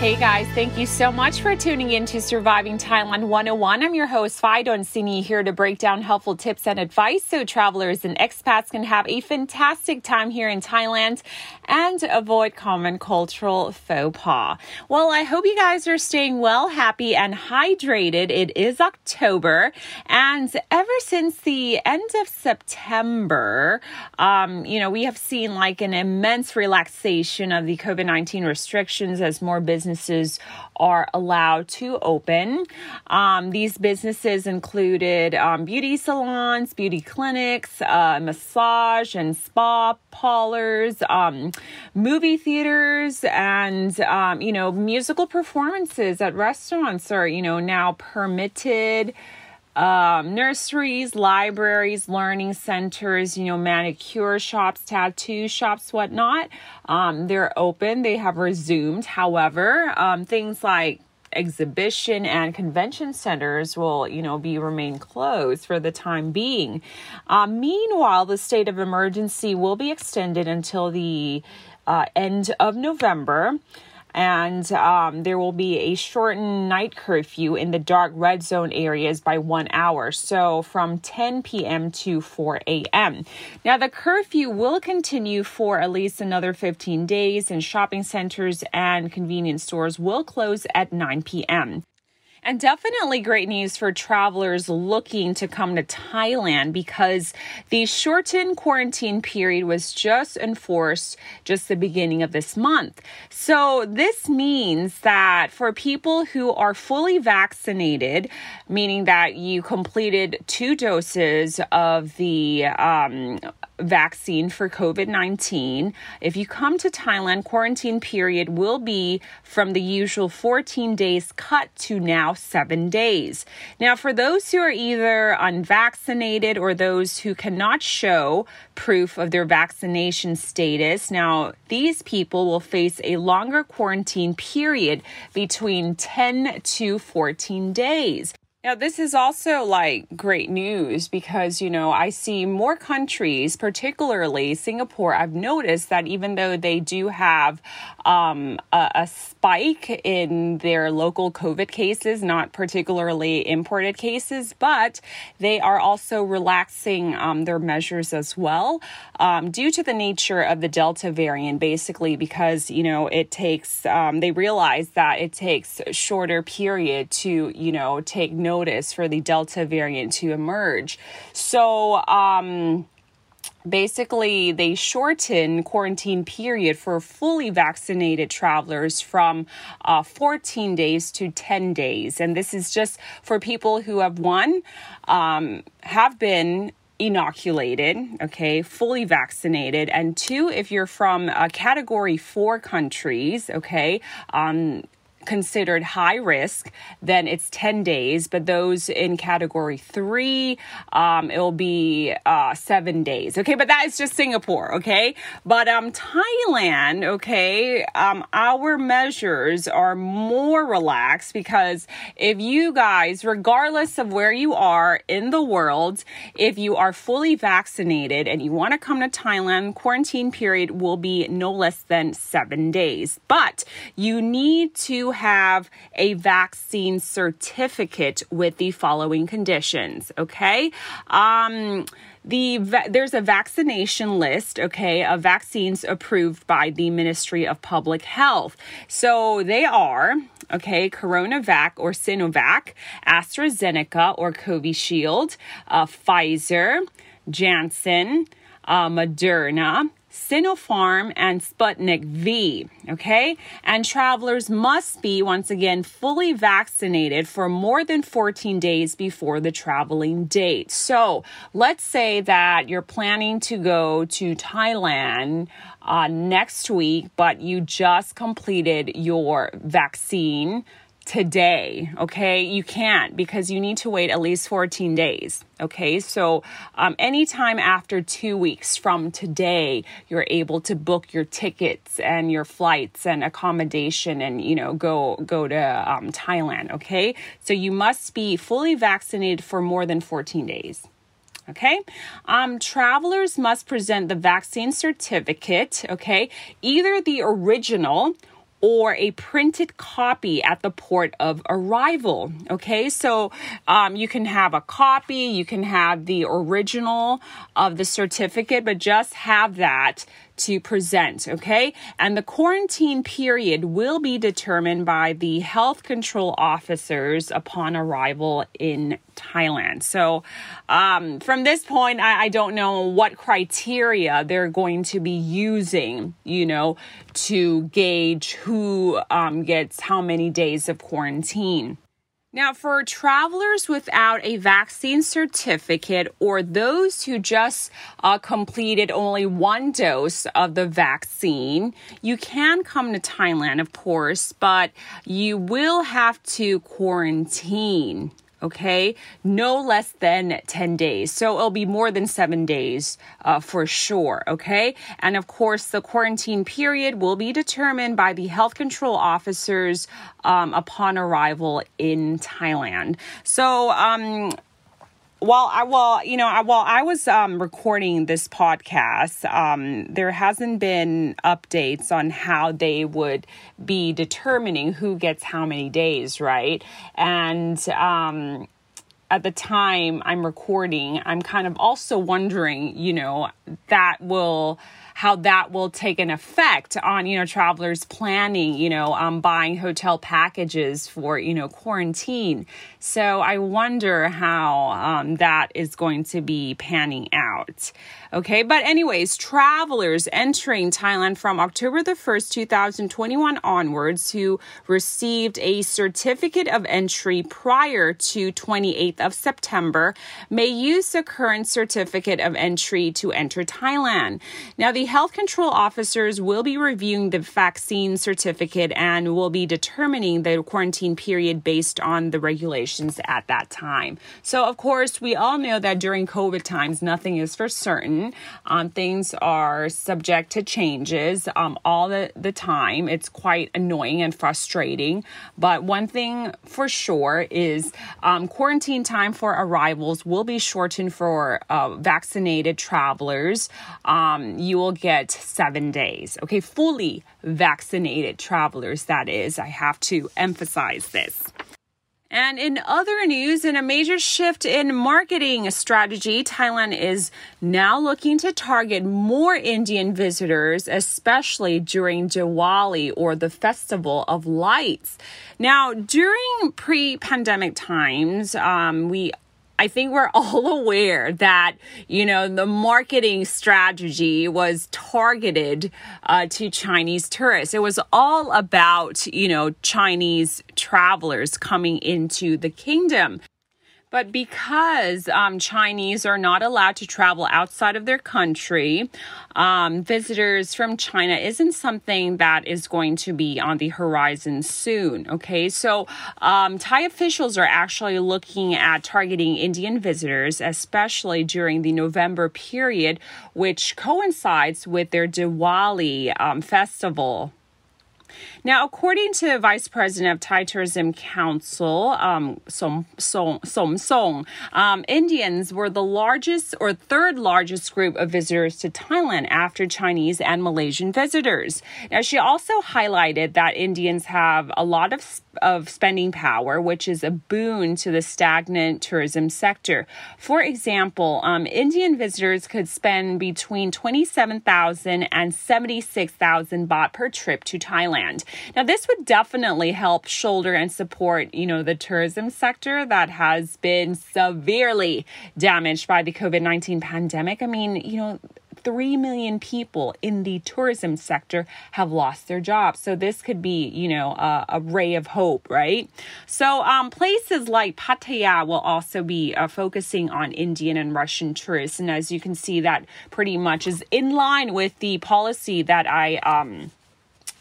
Hey guys, thank you so much for tuning in to Surviving Thailand 101. I'm your host, Fidon Sini, here to break down helpful tips and advice so travelers and expats can have a fantastic time here in Thailand and avoid common cultural faux pas. Well, I hope you guys are staying well, happy, and hydrated. It is October, and ever since the end of September, um, you know, we have seen like an immense relaxation of the COVID 19 restrictions as more business businesses are allowed to open. Um, these businesses included um, beauty salons, beauty clinics, uh, massage and spa parlors, um, movie theaters, and um, you know musical performances at restaurants are you know now permitted um, nurseries, libraries, learning centers, you know, manicure shops, tattoo shops, whatnot. Um, they're open, they have resumed. However, um, things like exhibition and convention centers will you know be remain closed for the time being uh, meanwhile the state of emergency will be extended until the uh, end of november and um, there will be a shortened night curfew in the dark red zone areas by one hour, so from 10 p.m. to 4 a.m. Now, the curfew will continue for at least another 15 days, and shopping centers and convenience stores will close at 9 p.m. And definitely great news for travelers looking to come to Thailand because the shortened quarantine period was just enforced just the beginning of this month. So this means that for people who are fully vaccinated, meaning that you completed two doses of the um, vaccine for COVID 19. If you come to Thailand, quarantine period will be from the usual 14 days cut to now seven days. Now, for those who are either unvaccinated or those who cannot show proof of their vaccination status, now these people will face a longer quarantine period between 10 to 14 days. Now, this is also like great news because, you know, I see more countries, particularly Singapore. I've noticed that even though they do have um, a, a, spike in their local COVID cases, not particularly imported cases, but they are also relaxing um, their measures as well um, due to the nature of the Delta variant, basically, because, you know, it takes, um, they realize that it takes a shorter period to, you know, take no notice for the Delta variant to emerge. So, um, basically they shorten quarantine period for fully vaccinated travelers from uh, 14 days to 10 days and this is just for people who have one um, have been inoculated, okay, fully vaccinated, and two, if you're from uh, category four countries, okay, um, considered high risk, then it's 10 days. But those in category three, um, it'll be uh, seven days. Okay, but that is just Singapore. Okay, but um, Thailand, okay, um, our measures are more relaxed because if you guys, regardless of where you are in the world, if you are fully vaccinated and you want to come to Thailand, quarantine period will be no less than seven days. But you need to have a vaccine certificate with the following conditions, okay? Um, the there's a vaccination list okay of vaccines approved by the ministry of public health so they are okay coronavac or sinovac astrazeneca or covishield uh, pfizer janssen uh, moderna Sinopharm and Sputnik V. Okay. And travelers must be, once again, fully vaccinated for more than 14 days before the traveling date. So let's say that you're planning to go to Thailand uh, next week, but you just completed your vaccine today. Okay. You can't because you need to wait at least 14 days. Okay. So, um, anytime after two weeks from today, you're able to book your tickets and your flights and accommodation and, you know, go, go to um, Thailand. Okay. So you must be fully vaccinated for more than 14 days. Okay. Um, travelers must present the vaccine certificate. Okay. Either the original or a printed copy at the port of arrival. Okay, so um, you can have a copy, you can have the original of the certificate, but just have that to present, okay? And the quarantine period will be determined by the health control officers upon arrival in Thailand. So, um, from this point, I, I don't know what criteria they're going to be using, you know, to gauge who um, gets how many days of quarantine. Now, for travelers without a vaccine certificate or those who just uh, completed only one dose of the vaccine, you can come to Thailand, of course, but you will have to quarantine okay? No less than 10 days. So it'll be more than seven days uh, for sure, okay? And of course, the quarantine period will be determined by the health control officers um, upon arrival in Thailand. So, um, while I well, you know, while I was um, recording this podcast, um, there hasn't been updates on how they would be determining who gets how many days, right? And um, at the time I'm recording, I'm kind of also wondering, you know, that will how that will take an effect on you know travelers planning you know um, buying hotel packages for you know quarantine. So i wonder how um, that is going to be panning out okay but anyways travelers entering thailand from october the 1st 2021 onwards who received a certificate of entry prior to 28th of september may use the current certificate of entry to enter thailand now the health control officers will be reviewing the vaccine certificate and will be determining the quarantine period based on the regulations at that time. So, of course, we all know that during COVID times, nothing is for certain. Um, things are subject to changes um, all the, the time. It's quite annoying and frustrating. But one thing for sure is um, quarantine time for arrivals will be shortened for uh, vaccinated travelers. Um, you will get seven days. Okay, fully vaccinated travelers, that is. I have to emphasize this. And in other news, in a major shift in marketing strategy, Thailand is now looking to target more Indian visitors, especially during Diwali or the Festival of Lights. Now, during pre pandemic times, um, we I think we're all aware that, you know, the marketing strategy was targeted uh, to Chinese tourists. It was all about, you know, Chinese travelers coming into the kingdom. But because um, Chinese are not allowed to travel outside of their country, um, visitors from China isn't something that is going to be on the horizon soon. Okay, so um, Thai officials are actually looking at targeting Indian visitors, especially during the November period, which coincides with their Diwali um, festival now, according to Vice President of Thai Tourism Council, um, Som, Som, Som Song, um, Indians were the largest or third largest group of visitors to Thailand after Chinese and Malaysian visitors. Now, she also highlighted that Indians have a lot of, of spending power, which is a boon to the stagnant tourism sector. For example, um, Indian visitors could spend between 27,000 and 76,000 baht per trip to Thailand. Now, this would definitely help shoulder and support, you know, the tourism sector that has been severely damaged by the COVID 19 pandemic. I mean, you know, 3 million people in the tourism sector have lost their jobs. So this could be, you know, a, a ray of hope, right? So um, places like Pattaya will also be uh, focusing on Indian and Russian tourists. And as you can see, that pretty much is in line with the policy that I um,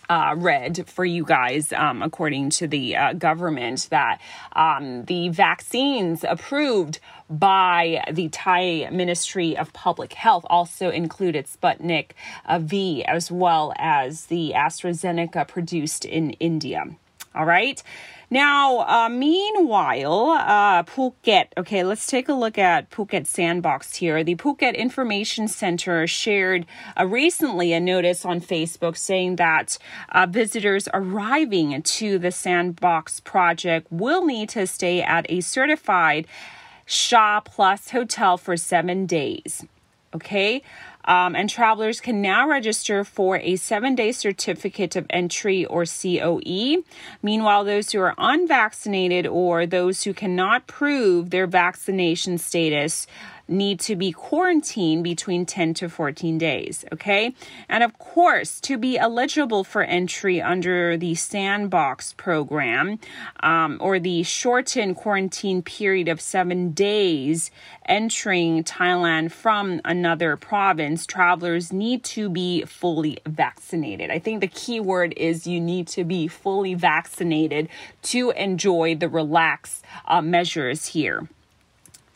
uh, read for you guys, um, according to the uh, government, that um, the vaccines approved by the Thai Ministry of Public Health also included Sputnik V as well as the AstraZeneca produced in India. All right. Now, uh, meanwhile, uh, Phuket. Okay, let's take a look at Phuket Sandbox here. The Phuket Information Center shared uh, recently a notice on Facebook saying that uh, visitors arriving to the Sandbox project will need to stay at a certified Sha Plus hotel for seven days. Okay. Um, and travelers can now register for a seven day certificate of entry or COE. Meanwhile, those who are unvaccinated or those who cannot prove their vaccination status need to be quarantined between 10 to 14 days. Okay. And of course, to be eligible for entry under the sandbox program um, or the shortened quarantine period of seven days entering Thailand from another province, travelers need to be fully vaccinated. I think the key word is you need to be fully vaccinated to enjoy the relaxed uh, measures here.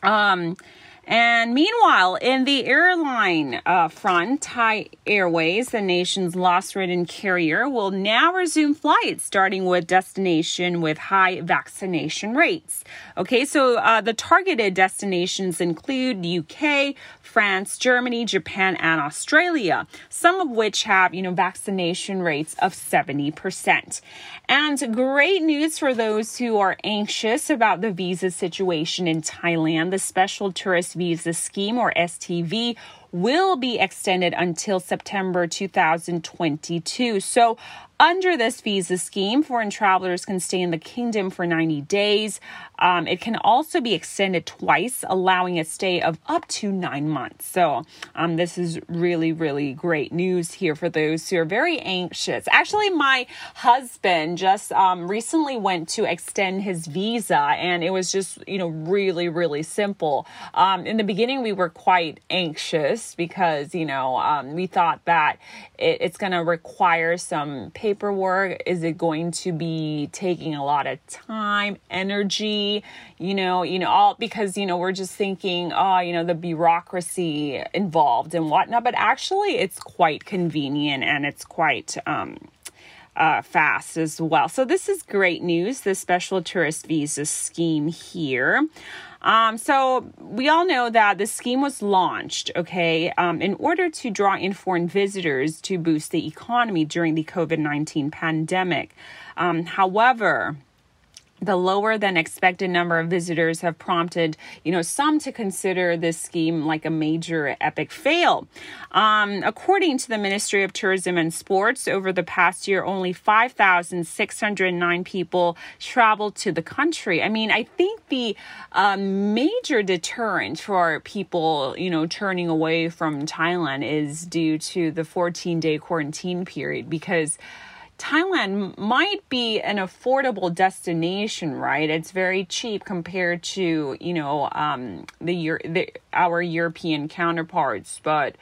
Um, and meanwhile, in the airline uh, front, Thai Airways, the nation's loss ridden carrier, will now resume flights starting with destination with high vaccination rates. Okay, so uh, the targeted destinations include UK, France, Germany, Japan, and Australia, some of which have, you know, vaccination rates of 70%. And great news for those who are anxious about the visa situation in Thailand. The Special Tourist Visa Scheme, or STV, will be extended until September 2022. So, under this visa scheme, foreign travelers can stay in the kingdom for 90 days. Um, it can also be extended twice, allowing a stay of up to nine months. So, um, this is really, really great news here for those who are very anxious. Actually, my husband just um, recently went to extend his visa, and it was just, you know, really, really simple. Um, in the beginning, we were quite anxious because, you know, um, we thought that it, it's going to require some paperwork? Is it going to be taking a lot of time, energy? You know, you know, all because you know we're just thinking, oh, you know, the bureaucracy involved and whatnot. But actually, it's quite convenient and it's quite um, uh, fast as well. So this is great news. The special tourist visa scheme here. Um, so we all know that the scheme was launched, okay, um, in order to draw in foreign visitors to boost the economy during the COVID 19 pandemic. Um, however, the lower than expected number of visitors have prompted, you know, some to consider this scheme like a major epic fail. Um, according to the Ministry of Tourism and Sports, over the past year, only 5,609 people traveled to the country. I mean, I think the uh, major deterrent for people, you know, turning away from Thailand is due to the 14 day quarantine period because Thailand might be an affordable destination, right? It's very cheap compared to you know um, the, the our European counterparts, but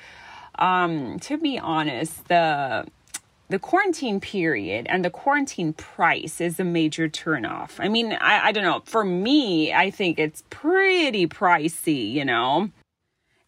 um, to be honest, the the quarantine period and the quarantine price is a major turnoff. I mean, I, I don't know. For me, I think it's pretty pricey, you know.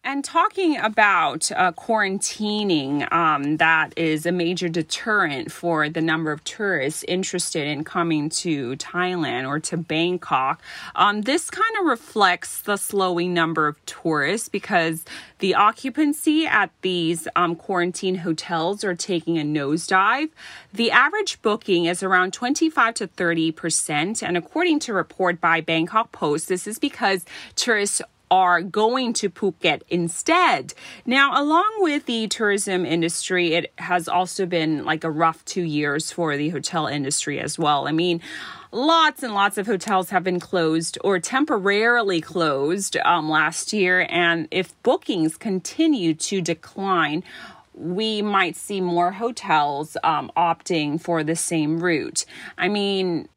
And talking about uh, quarantining, um, that is a major deterrent for the number of tourists interested in coming to Thailand or to Bangkok. Um, this kind of reflects the slowing number of tourists because the occupancy at these um, quarantine hotels are taking a nosedive. The average booking is around 25 to 30 percent. And according to report by Bangkok Post, this is because tourists are going to Phuket instead. Now, along with the tourism industry, it has also been like a rough two years for the hotel industry as well. I mean, lots and lots of hotels have been closed or temporarily closed um, last year. And if bookings continue to decline, we might see more hotels um, opting for the same route. I mean,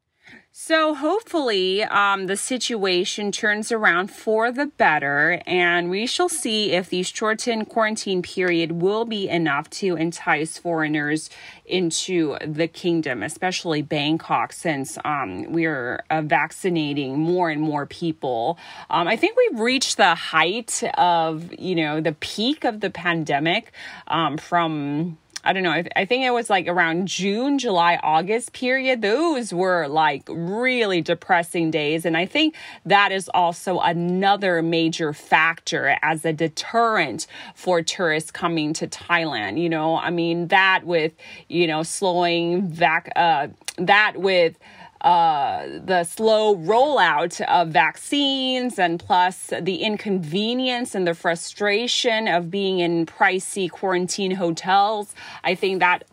So hopefully, um, the situation turns around for the better, and we shall see if the shortened quarantine period will be enough to entice foreigners into the kingdom, especially Bangkok, since um, we're uh, vaccinating more and more people. Um, I think we've reached the height of, you know, the peak of the pandemic um, from I don't know. I, I, think it was like around June, July, August period. Those were like really depressing days. And I think that is also another major factor as a deterrent for tourists coming to Thailand. You know, I mean, that with, you know, slowing vac, uh, that with, uh, the slow rollout of vaccines and plus the inconvenience and the frustration of being in pricey quarantine hotels. I think that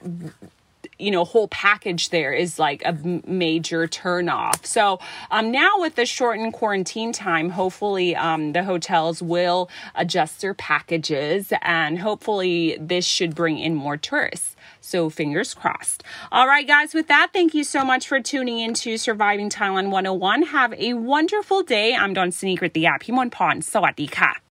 you know whole package there is like a major turnoff so um, now with the shortened quarantine time hopefully um, the hotels will adjust their packages and hopefully this should bring in more tourists so fingers crossed. All right, guys, with that, thank you so much for tuning in to Surviving Thailand 101. Have a wonderful day. I'm Don Sneaker at the app. Himon Pon. Sawadee ka.